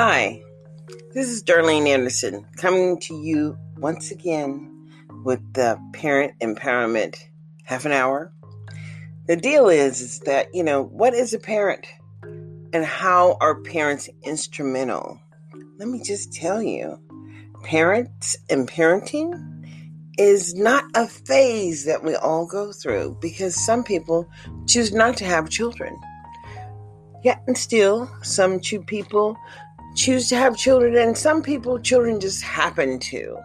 Hi, this is Darlene Anderson coming to you once again with the Parent Empowerment Half an Hour. The deal is, is that, you know, what is a parent and how are parents instrumental? Let me just tell you, parents and parenting is not a phase that we all go through because some people choose not to have children. Yet and still, some two people choose to have children, and some people, children just happen to.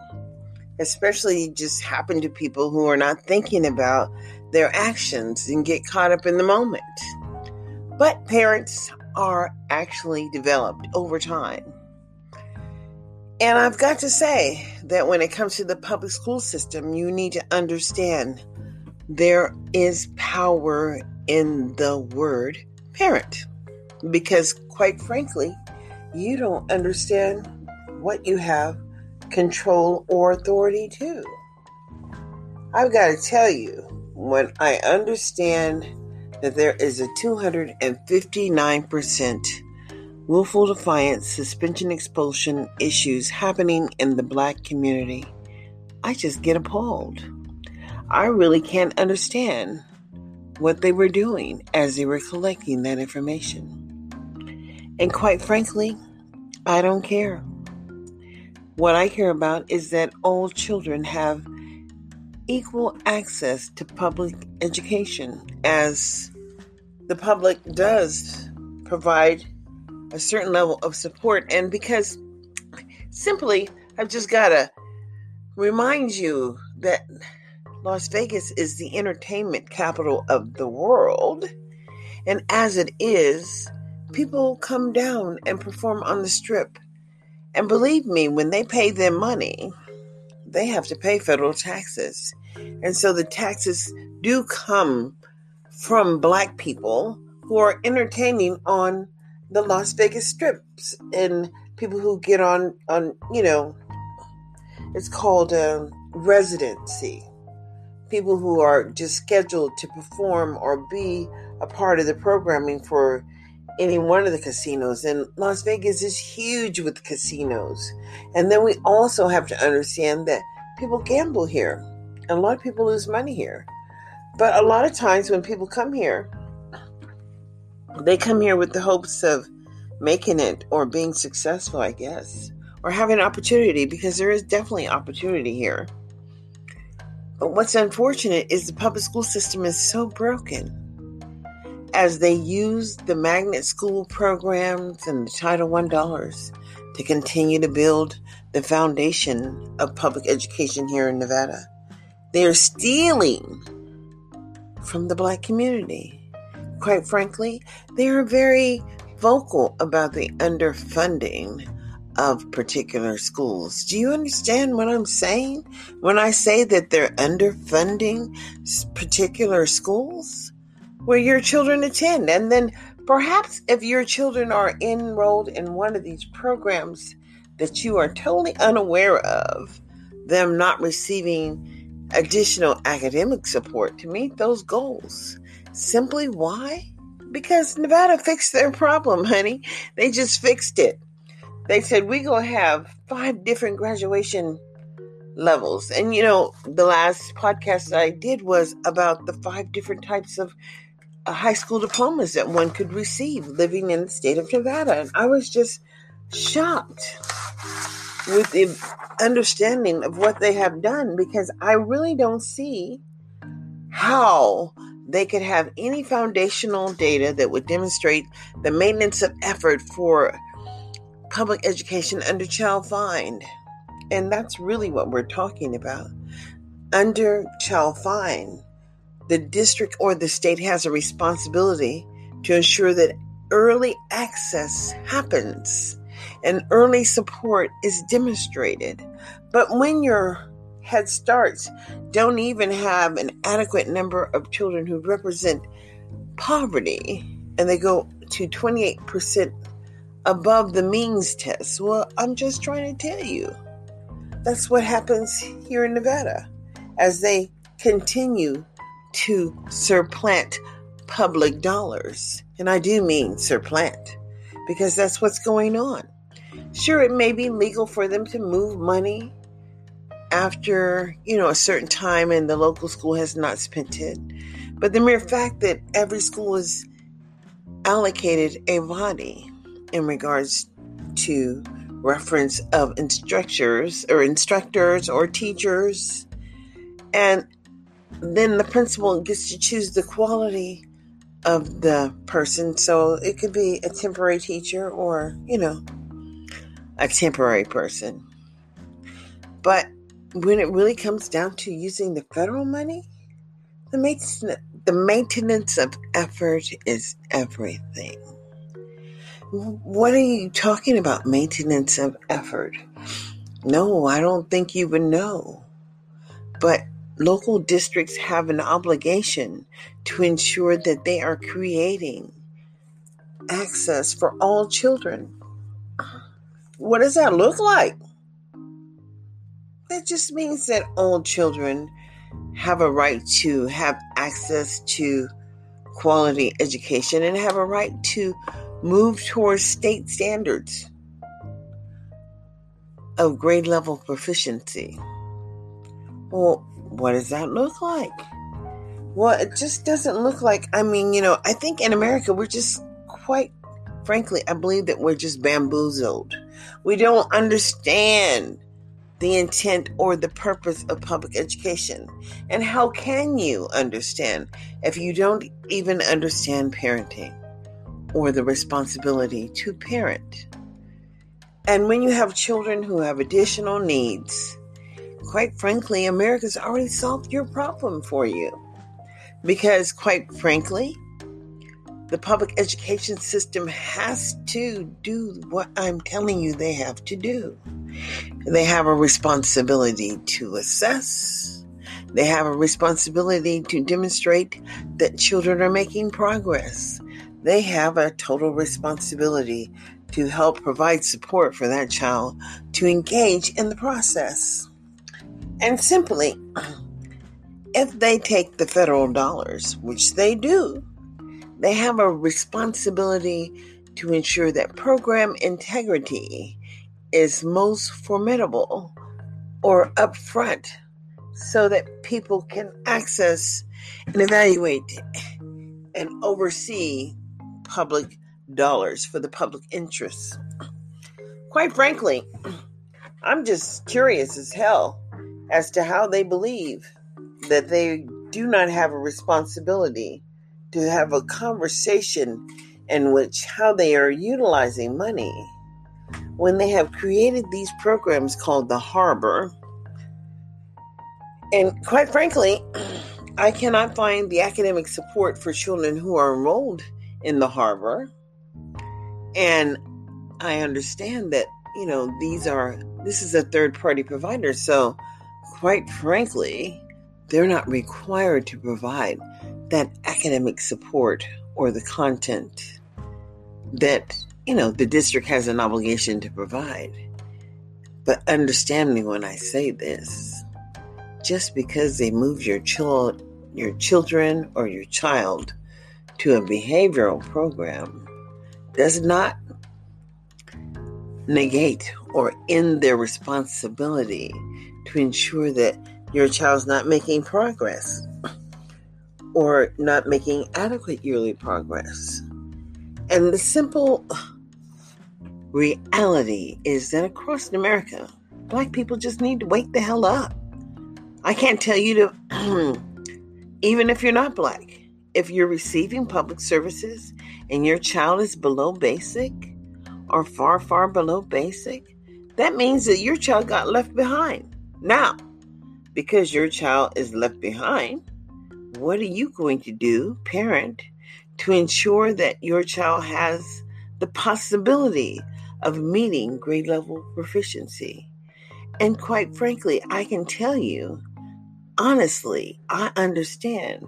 Especially just happen to people who are not thinking about their actions and get caught up in the moment. But parents are actually developed over time. And I've got to say that when it comes to the public school system, you need to understand there is power in the word parent. Because, quite frankly, you don't understand what you have control or authority to. I've got to tell you, when I understand that there is a 259% willful defiance, suspension, expulsion issues happening in the black community, I just get appalled. I really can't understand what they were doing as they were collecting that information. And quite frankly, I don't care. What I care about is that all children have equal access to public education, as the public does provide a certain level of support. And because simply, I've just got to remind you that Las Vegas is the entertainment capital of the world. And as it is, people come down and perform on the strip. And believe me, when they pay their money, they have to pay federal taxes. And so the taxes do come from black people who are entertaining on the Las Vegas strips and people who get on on you know it's called a residency people who are just scheduled to perform or be a part of the programming for any one of the casinos. And Las Vegas is huge with casinos. And then we also have to understand that people gamble here. And a lot of people lose money here. But a lot of times when people come here, they come here with the hopes of making it or being successful, I guess, or having an opportunity because there is definitely opportunity here. But what's unfortunate is the public school system is so broken as they use the magnet school programs and the Title I dollars to continue to build the foundation of public education here in Nevada. They are stealing from the black community. Quite frankly, they are very vocal about the underfunding of particular schools. Do you understand what I'm saying when I say that they're underfunding particular schools? Where your children attend. And then perhaps if your children are enrolled in one of these programs that you are totally unaware of, them not receiving additional academic support to meet those goals. Simply why? Because Nevada fixed their problem, honey. They just fixed it. They said we're going to have five different graduation levels. And you know, the last podcast I did was about the five different types of high school diplomas that one could receive living in the state of Nevada. And I was just shocked with the understanding of what they have done because I really don't see how they could have any foundational data that would demonstrate the maintenance of effort for public education under Child Find. And that's really what we're talking about. Under Child Find, the district or the state has a responsibility to ensure that early access happens and early support is demonstrated. But when your Head Starts don't even have an adequate number of children who represent poverty, and they go to 28% above the means test, well, I'm just trying to tell you that's what happens here in Nevada as they continue to supplant public dollars. And I do mean supplant because that's what's going on. Sure, it may be legal for them to move money after, you know, a certain time and the local school has not spent it. But the mere fact that every school is allocated a body in regards to reference of instructors or instructors or teachers and then the principal gets to choose the quality of the person so it could be a temporary teacher or you know a temporary person but when it really comes down to using the federal money the maintenance, the maintenance of effort is everything what are you talking about? Maintenance of effort. No, I don't think you would know. But local districts have an obligation to ensure that they are creating access for all children. What does that look like? That just means that all children have a right to have access to quality education and have a right to move towards state standards of grade level proficiency. Well, what does that look like? Well, it just doesn't look like, I mean, you know, I think in America we're just quite frankly, I believe that we're just bamboozled. We don't understand the intent or the purpose of public education. And how can you understand if you don't even understand parenting? or the responsibility to parent. And when you have children who have additional needs, quite frankly, America's already solved your problem for you. Because, quite frankly, the public education system has to do what I'm telling you they have to do. They have a responsibility to assess, they have a responsibility to demonstrate that children are making progress they have a total responsibility to help provide support for that child to engage in the process. And simply, if they take the federal dollars, which they do, they have a responsibility to ensure that program integrity is most formidable or upfront so that people can access and evaluate and oversee public dollars for the public interest. Quite frankly, I'm just curious as hell as to how they believe that they do not have a responsibility to have a conversation in which how they are utilizing money when they have created these programs called the harbor and quite frankly i cannot find the academic support for children who are enrolled in the harbor. And I understand that, you know, these are, this is a third party provider. So, quite frankly, they're not required to provide that academic support or the content that, you know, the district has an obligation to provide. But understand me when I say this. Just because they move your child, your children or your child to a behavioral program does not negate or end their responsibility ensure that your child's not making progress or not making adequate yearly progress. And the simple reality is that across America, black people just need to wake the hell up. I can't tell you to, even if you're not black, if you're receiving public services and your child is below basic or far, far below basic, that means that your child got left behind. Now, because your child is left behind, what are you going to do, parent, to ensure that your child has the possibility of meeting grade level proficiency? And quite frankly, I can tell you, honestly, I understand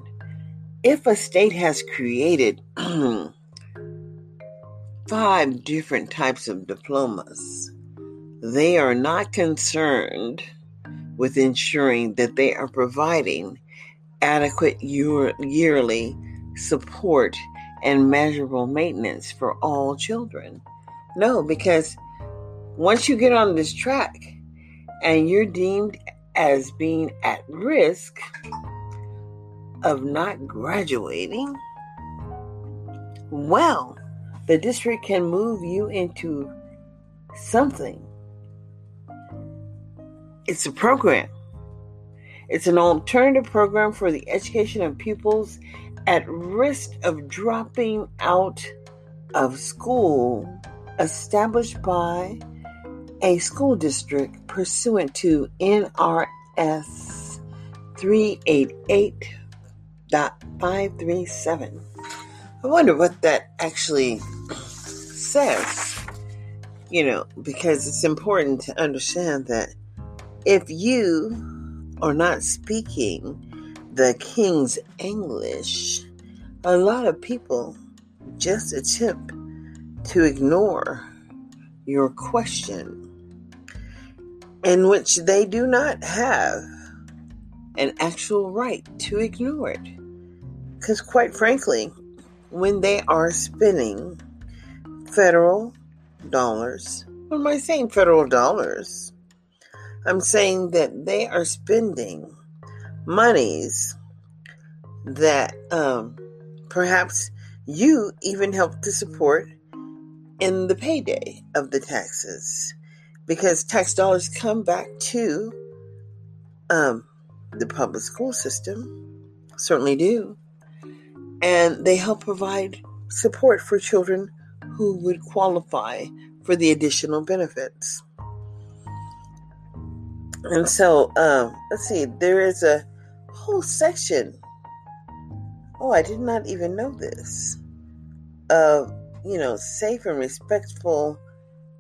if a state has created five different types of diplomas, they are not concerned with ensuring that they are providing adequate year- yearly support and measurable maintenance for all children. No, because once you get on this track and you're deemed as being at risk of not graduating, well, the district can move you into something. It's a program. It's an alternative program for the education of pupils at risk of dropping out of school established by a school district pursuant to NRS 388.537. I wonder what that actually says, you know, because it's important to understand that if you are not speaking the King's English, a lot of people just attempt to ignore your question, in which they do not have an actual right to ignore it. Because, quite frankly, when they are spending federal dollars, what am I saying federal dollars? I'm saying that they are spending monies that um, perhaps you even help to support in the payday of the taxes. Because tax dollars come back to um, the public school system, certainly do, and they help provide support for children who would qualify for the additional benefits. And so, um, let's see, there is a whole section. Oh, I did not even know this. Of you know, safe and respectful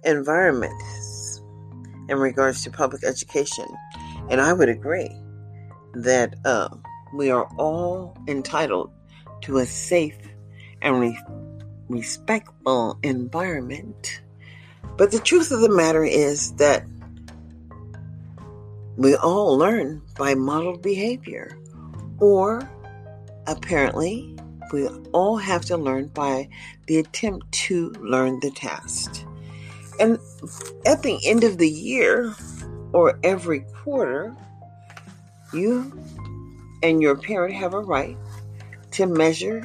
environments in regards to public education. And I would agree that uh, we are all entitled to a safe and re- respectful environment. But the truth of the matter is that we all learn by modeled behavior, or apparently we all have to learn by the attempt to learn the task. And at the end of the year or every quarter, you and your parent have a right to measure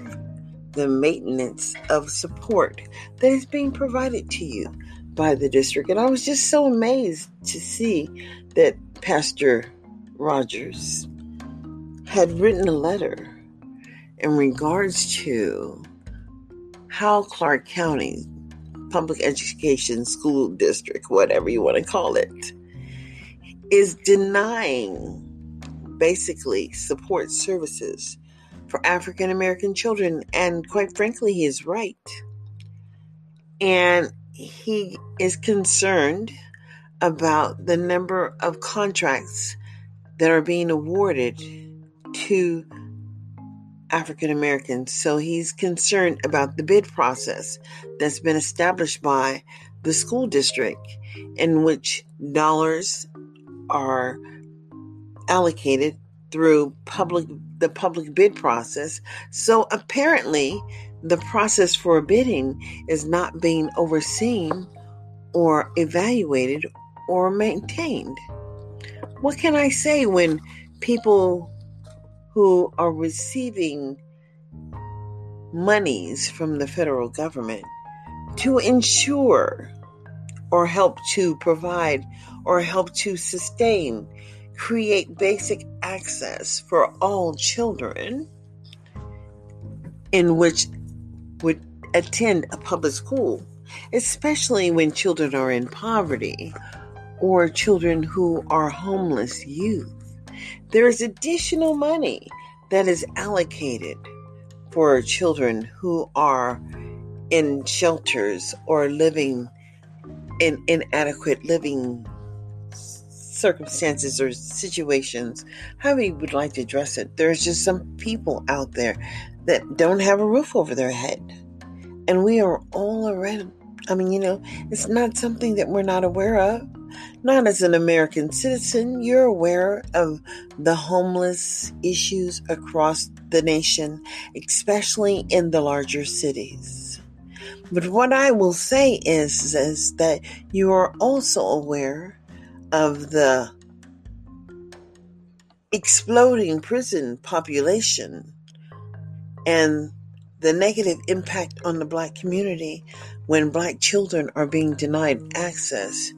the maintenance of support that is being provided to you by the district. And I was just so amazed to see that Pastor Rogers had written a letter in regards to how Clark County Public Education School District, whatever you want to call it, is denying basically support services for African American children. And quite frankly, he is right. And he is concerned about the number of contracts that are being awarded to African Americans, so he's concerned about the bid process that's been established by the school district in which dollars are allocated through public the public bid process. So apparently the process for a bidding is not being overseen or evaluated or maintained. What can I say when people who are receiving monies from the federal government to ensure or help to provide or help to sustain, create basic access for all children in which would attend a public school, especially when children are in poverty or children who are homeless youth. There is additional money that is allocated for children who are in shelters or living in inadequate living circumstances or situations, however you would like to address it. There's just some people out there that don't have a roof over their head. And we are all around. I mean, you know, it's not something that we're not aware of. Not as an American citizen, you're aware of the homeless issues across the nation, especially in the larger cities. But what I will say is, is that you are also aware of the exploding prison population and the negative impact on the black community when black children are being denied access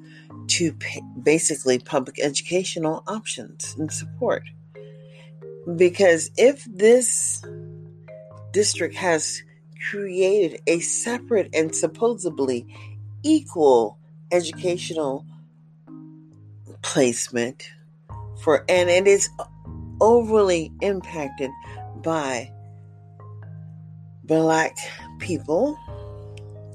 to basically public educational options and support. Because if this district has created a separate and supposedly equal educational placement for and it is overly impacted by black people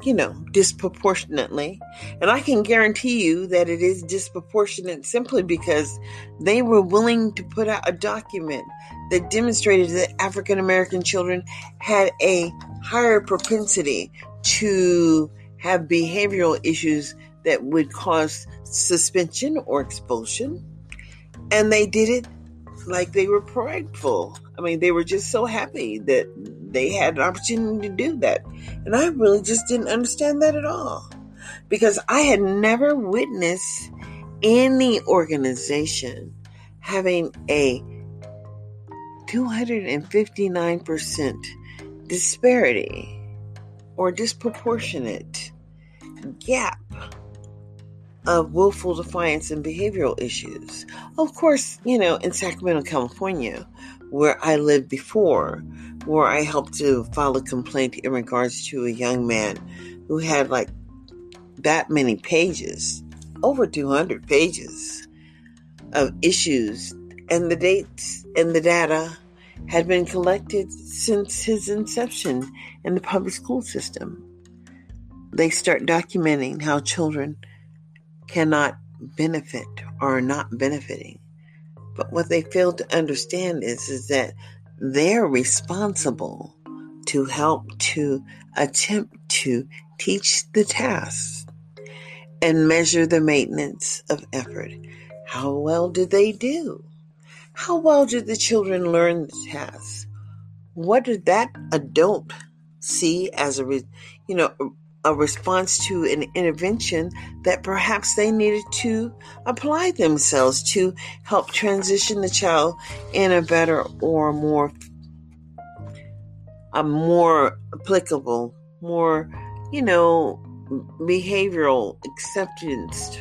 you know disproportionately and i can guarantee you that it is disproportionate simply because they were willing to put out a document that demonstrated that african american children had a higher propensity to have behavioral issues that would cause suspension or expulsion and they did it like they were prideful. I mean, they were just so happy that they had an opportunity to do that. And I really just didn't understand that at all because I had never witnessed any organization having a 259% disparity or disproportionate gap of willful defiance and behavioral issues. Of course, you know, in Sacramento, California, where I lived before, where I helped to file a complaint in regards to a young man who had like that many pages, over 200 pages of issues, and the dates and the data had been collected since his inception in the public school system. They start documenting how children cannot benefit or are not benefiting. But what they fail to understand is, is that they're responsible to help to attempt to teach the tasks and measure the maintenance of effort. How well did they do? How well did the children learn the tasks? What did that adult see as a, you know, a response to an intervention that perhaps they needed to apply themselves to help transition the child in a better or more a more applicable, more, you know, behavioral acceptance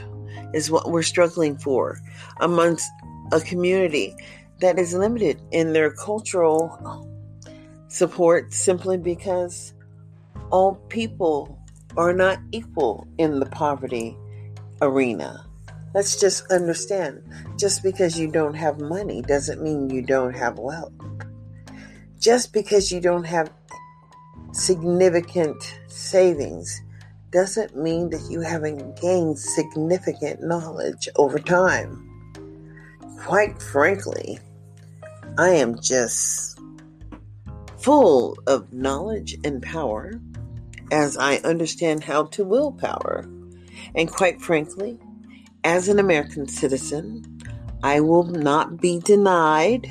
is what we're struggling for amongst a community that is limited in their cultural support simply because all people are not equal in the poverty arena. Let's just understand just because you don't have money doesn't mean you don't have wealth. Just because you don't have significant savings doesn't mean that you haven't gained significant knowledge over time. Quite frankly, I am just full of knowledge and power as I understand how to willpower. And quite frankly, as an American citizen, I will not be denied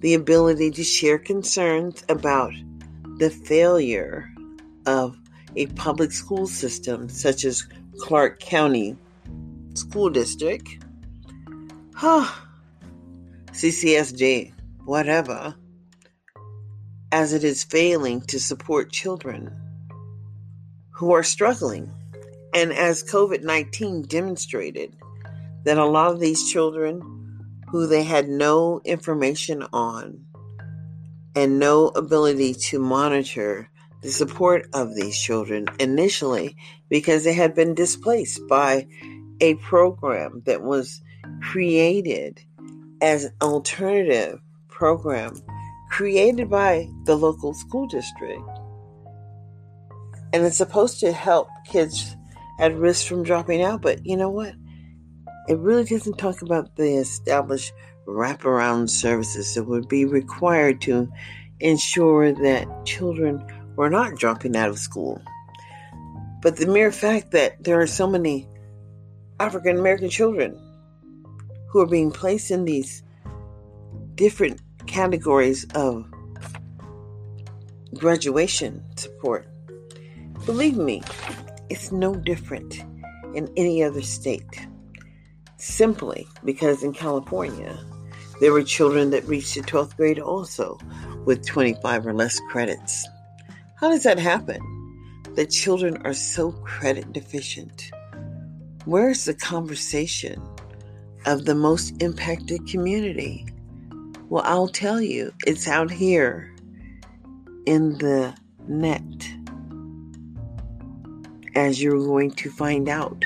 the ability to share concerns about the failure of a public school system such as Clark County School District, huh, CCSD, whatever, as it is failing to support children who are struggling. And as COVID 19 demonstrated, that a lot of these children who they had no information on and no ability to monitor the support of these children initially because they had been displaced by a program that was created as an alternative program created by the local school district and it's supposed to help kids at risk from dropping out. But you know what? It really doesn't talk about the established wraparound services that would be required to ensure that children were not dropping out of school. But the mere fact that there are so many African American children who are being placed in these different categories of graduation support Believe me, it's no different in any other state. Simply because in California, there were children that reached the 12th grade also with 25 or less credits. How does that happen? That children are so credit deficient. Where's the conversation of the most impacted community? Well, I'll tell you, it's out here in the net as you're going to find out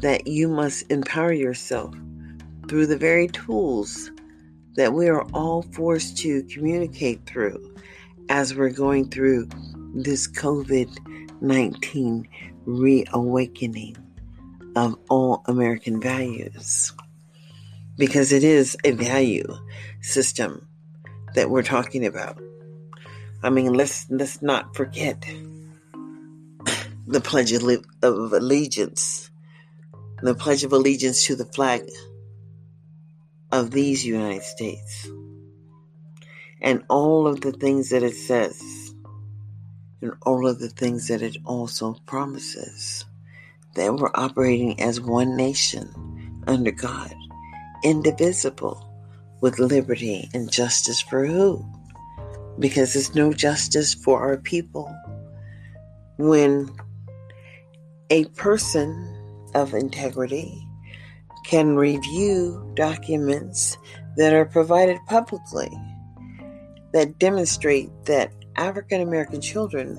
that you must empower yourself through the very tools that we are all forced to communicate through as we're going through this COVID 19 reawakening of all American values. Because it is a value system that we're talking about. I mean, let's let's not forget the Pledge of Allegiance, the Pledge of Allegiance to the flag of these United States, and all of the things that it says, and all of the things that it also promises, that we're operating as one nation under God, indivisible, with liberty and justice for who? Because there's no justice for our people when a person of integrity can review documents that are provided publicly that demonstrate that African American children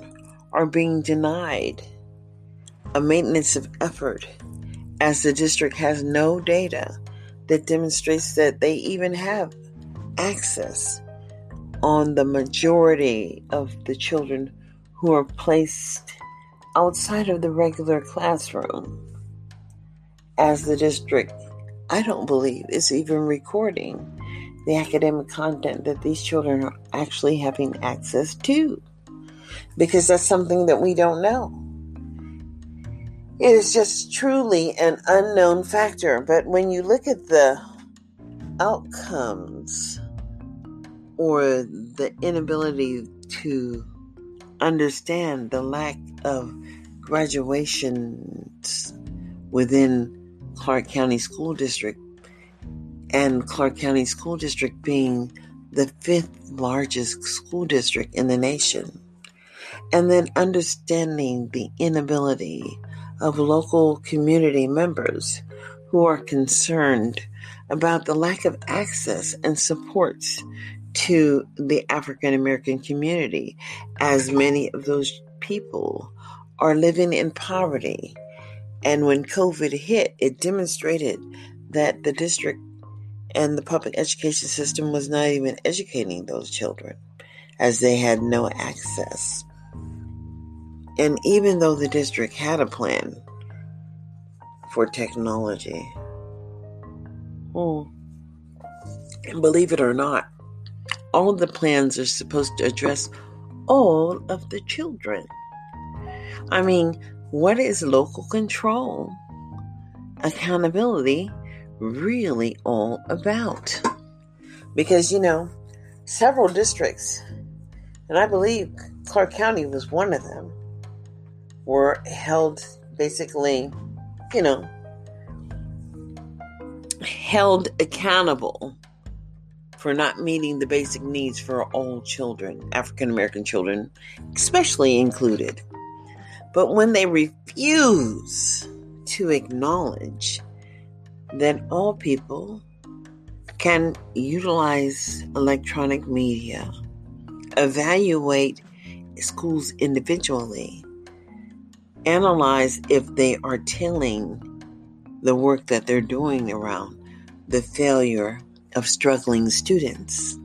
are being denied a maintenance of effort as the district has no data that demonstrates that they even have access on the majority of the children who are placed outside of the regular classroom as the district, I don't believe, is even recording the academic content that these children are actually having access to. Because that's something that we don't know. It is just truly an unknown factor. But when you look at the outcomes or the inability to understand the lack of graduations within Clark County School District, and Clark County School District being the fifth largest school district in the nation. And then understanding the inability of local community members who are concerned about the lack of access and supports to the African American community, as many of those people are living in poverty. And when COVID hit, it demonstrated that the district and the public education system was not even educating those children as they had no access. And even though the district had a plan for technology, oh, and believe it or not, all the plans are supposed to address all of the children. I mean, what is local control, accountability really all about? Because, you know, several districts, and I believe Clark County was one of them, were held basically, you know, held accountable for not meeting the basic needs for all children, African American children, especially included. But when they refuse to acknowledge that all people can utilize electronic media, evaluate schools individually, analyze if they are telling the work that they're doing around the failure of struggling students.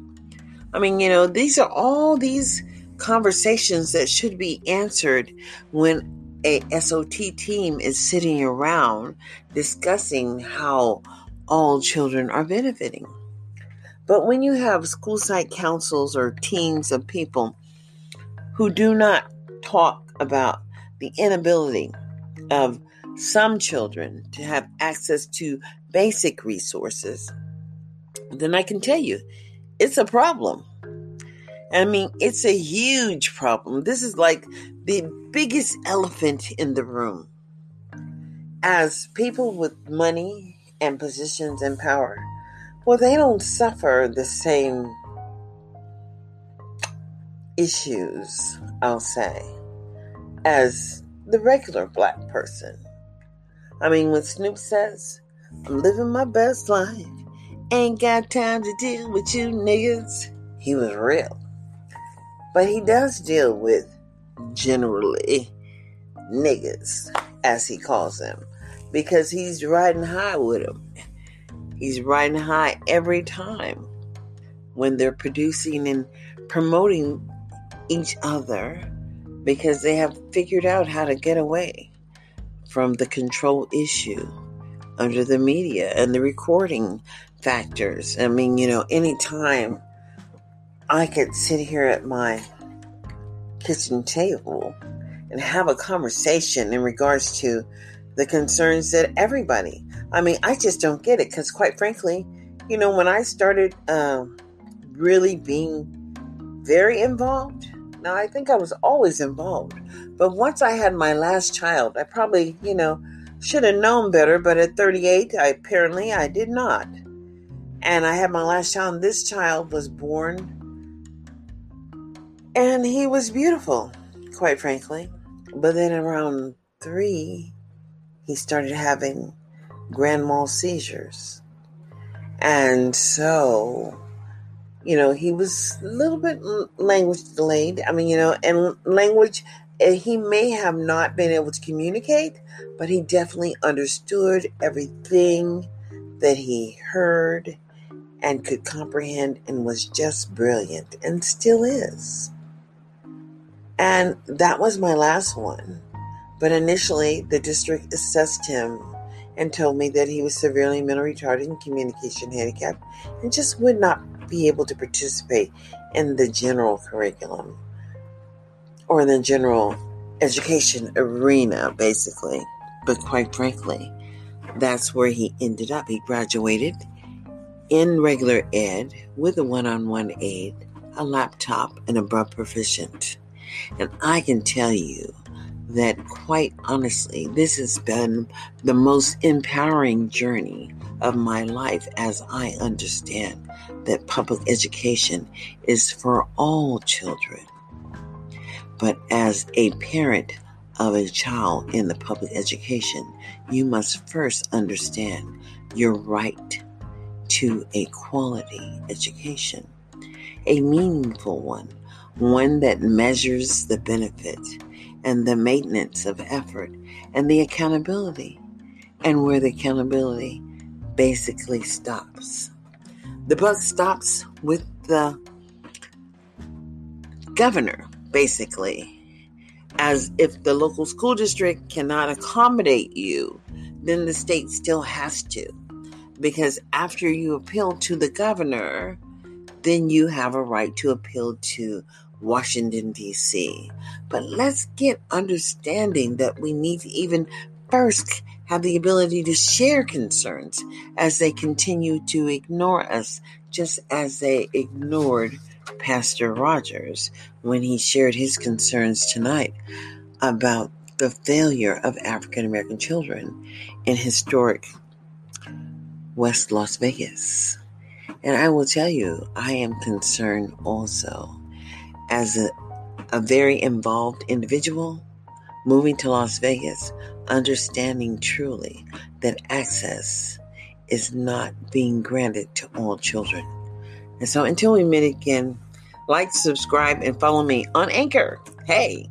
I mean, you know, these are all these conversations that should be answered when a SOT team is sitting around discussing how all children are benefiting. But when you have school site councils or teams of people who do not talk about the inability of some children to have access to basic resources, then I can tell you it's a problem. I mean, it's a huge problem. This is like the biggest elephant in the room. As people with money and positions and power, well, they don't suffer the same issues, I'll say, as the regular black person. I mean, when Snoop says, I'm living my best life, ain't got time to deal with you niggas, he was real. But he does deal with generally niggas, as he calls them, because he's riding high with them. He's riding high every time when they're producing and promoting each other because they have figured out how to get away from the control issue under the media and the recording factors. I mean, you know, anytime I could sit here at my kitchen table and have a conversation in regards to the concerns that everybody. I mean, I just don't get it because, quite frankly, you know, when I started um, really being very involved, now I think I was always involved, but once I had my last child, I probably, you know, should have known better. But at 38, I apparently I did not. And I had my last child. This child was born and he was beautiful, quite frankly. But then around three, he started having grand mal seizures. And so, you know, he was a little bit language delayed. I mean, you know, and language, eh, he may have not been able to communicate, but he definitely understood everything that he heard and could comprehend and was just brilliant and still is. And that was my last one. But initially, the district assessed him and told me that he was severely mentally retarded and communication handicapped and just would not be able to participate in the general curriculum or in the general education arena, basically. But quite frankly, that's where he ended up. He graduated in regular ed with a one on one aide, a laptop, and a above proficient. And I can tell you that quite honestly, this has been the most empowering journey of my life as I understand that public education is for all children. But as a parent of a child in the public education, you must first understand your right to a quality education, a meaningful one one that measures the benefit and the maintenance of effort and the accountability, and where the accountability basically stops. The buck stops with the governor, basically, as if the local school district cannot accommodate you, then the state still has to. Because after you appeal to the governor, then you have a right to appeal to Washington, D.C. But let's get understanding that we need to even first have the ability to share concerns as they continue to ignore us, just as they ignored Pastor Rogers when he shared his concerns tonight about the failure of African American children in historic West Las Vegas. And I will tell you, I am concerned also as a, a very involved individual, moving to Las Vegas, understanding truly that access is not being granted to all children. And so until we meet again, like, subscribe, and follow me on Anchor. Hey,